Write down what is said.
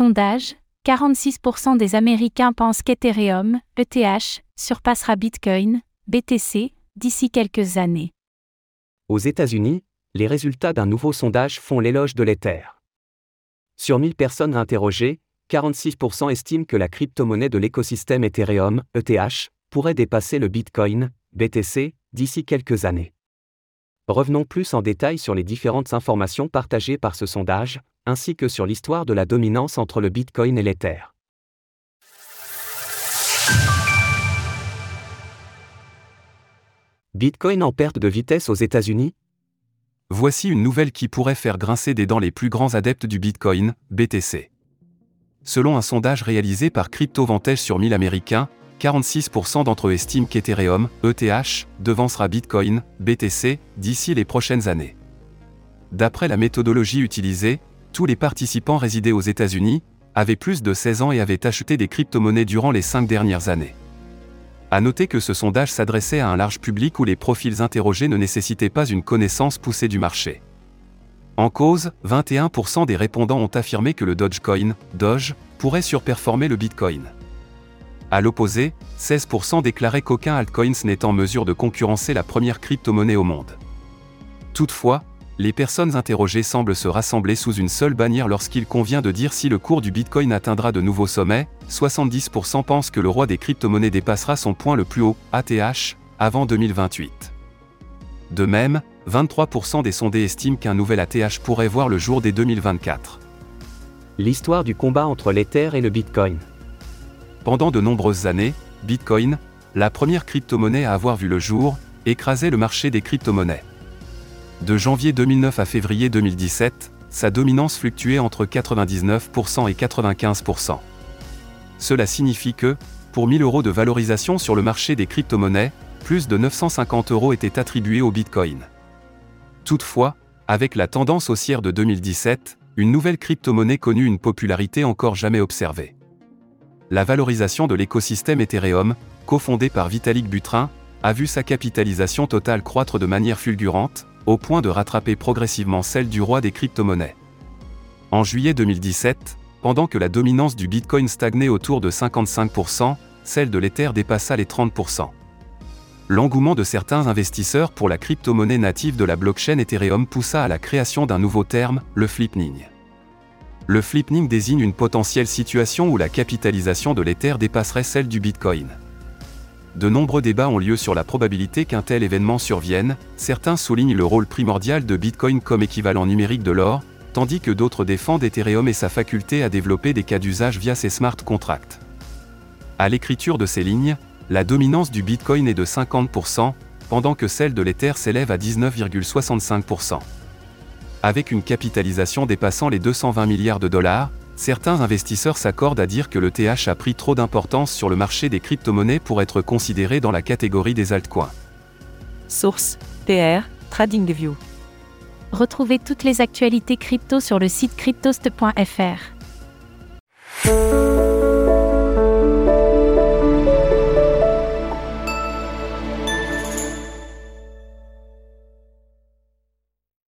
Sondage 46% des Américains pensent qu'Ethereum, ETH, surpassera Bitcoin, BTC, d'ici quelques années. Aux États-Unis, les résultats d'un nouveau sondage font l'éloge de l'Ether. Sur 1000 personnes interrogées, 46% estiment que la crypto-monnaie de l'écosystème Ethereum, ETH, pourrait dépasser le Bitcoin, BTC, d'ici quelques années. Revenons plus en détail sur les différentes informations partagées par ce sondage, ainsi que sur l'histoire de la dominance entre le Bitcoin et l'Ether. Bitcoin en perte de vitesse aux États-Unis? Voici une nouvelle qui pourrait faire grincer des dents les plus grands adeptes du Bitcoin, BTC. Selon un sondage réalisé par Crypto Vantage sur 1000 Américains, 46% d'entre eux estiment qu'Ethereum, ETH, devancera Bitcoin, BTC, d'ici les prochaines années. D'après la méthodologie utilisée, tous les participants résidés aux États-Unis, avaient plus de 16 ans et avaient acheté des crypto-monnaies durant les 5 dernières années. À noter que ce sondage s'adressait à un large public où les profils interrogés ne nécessitaient pas une connaissance poussée du marché. En cause, 21% des répondants ont affirmé que le Dogecoin, Doge, pourrait surperformer le Bitcoin. À l'opposé, 16% déclaraient qu'aucun altcoin n'est en mesure de concurrencer la première crypto-monnaie au monde. Toutefois, les personnes interrogées semblent se rassembler sous une seule bannière lorsqu'il convient de dire si le cours du Bitcoin atteindra de nouveaux sommets, 70% pensent que le roi des crypto-monnaies dépassera son point le plus haut, ATH, avant 2028. De même, 23% des sondés estiment qu'un nouvel ATH pourrait voir le jour dès 2024. L'histoire du combat entre l'Ether et le Bitcoin. Pendant de nombreuses années, Bitcoin, la première crypto-monnaie à avoir vu le jour, écrasait le marché des crypto-monnaies. De janvier 2009 à février 2017, sa dominance fluctuait entre 99% et 95%. Cela signifie que, pour 1000 euros de valorisation sur le marché des crypto-monnaies, plus de 950 euros étaient attribués au Bitcoin. Toutefois, avec la tendance haussière de 2017, une nouvelle crypto-monnaie connut une popularité encore jamais observée. La valorisation de l'écosystème Ethereum, cofondé par Vitalik Buterin, a vu sa capitalisation totale croître de manière fulgurante, au point de rattraper progressivement celle du roi des crypto-monnaies. En juillet 2017, pendant que la dominance du Bitcoin stagnait autour de 55%, celle de l'Ether dépassa les 30%. L'engouement de certains investisseurs pour la crypto-monnaie native de la blockchain Ethereum poussa à la création d'un nouveau terme, le flipping. Le flipping désigne une potentielle situation où la capitalisation de l'Ether dépasserait celle du Bitcoin. De nombreux débats ont lieu sur la probabilité qu'un tel événement survienne, certains soulignent le rôle primordial de Bitcoin comme équivalent numérique de l'or, tandis que d'autres défendent Ethereum et sa faculté à développer des cas d'usage via ses smart contracts. À l'écriture de ces lignes, la dominance du Bitcoin est de 50%, pendant que celle de l'Ether s'élève à 19,65%. Avec une capitalisation dépassant les 220 milliards de dollars, certains investisseurs s'accordent à dire que le TH a pris trop d'importance sur le marché des crypto-monnaies pour être considéré dans la catégorie des altcoins. Source TR TradingView. Retrouvez toutes les actualités crypto sur le site cryptost.fr.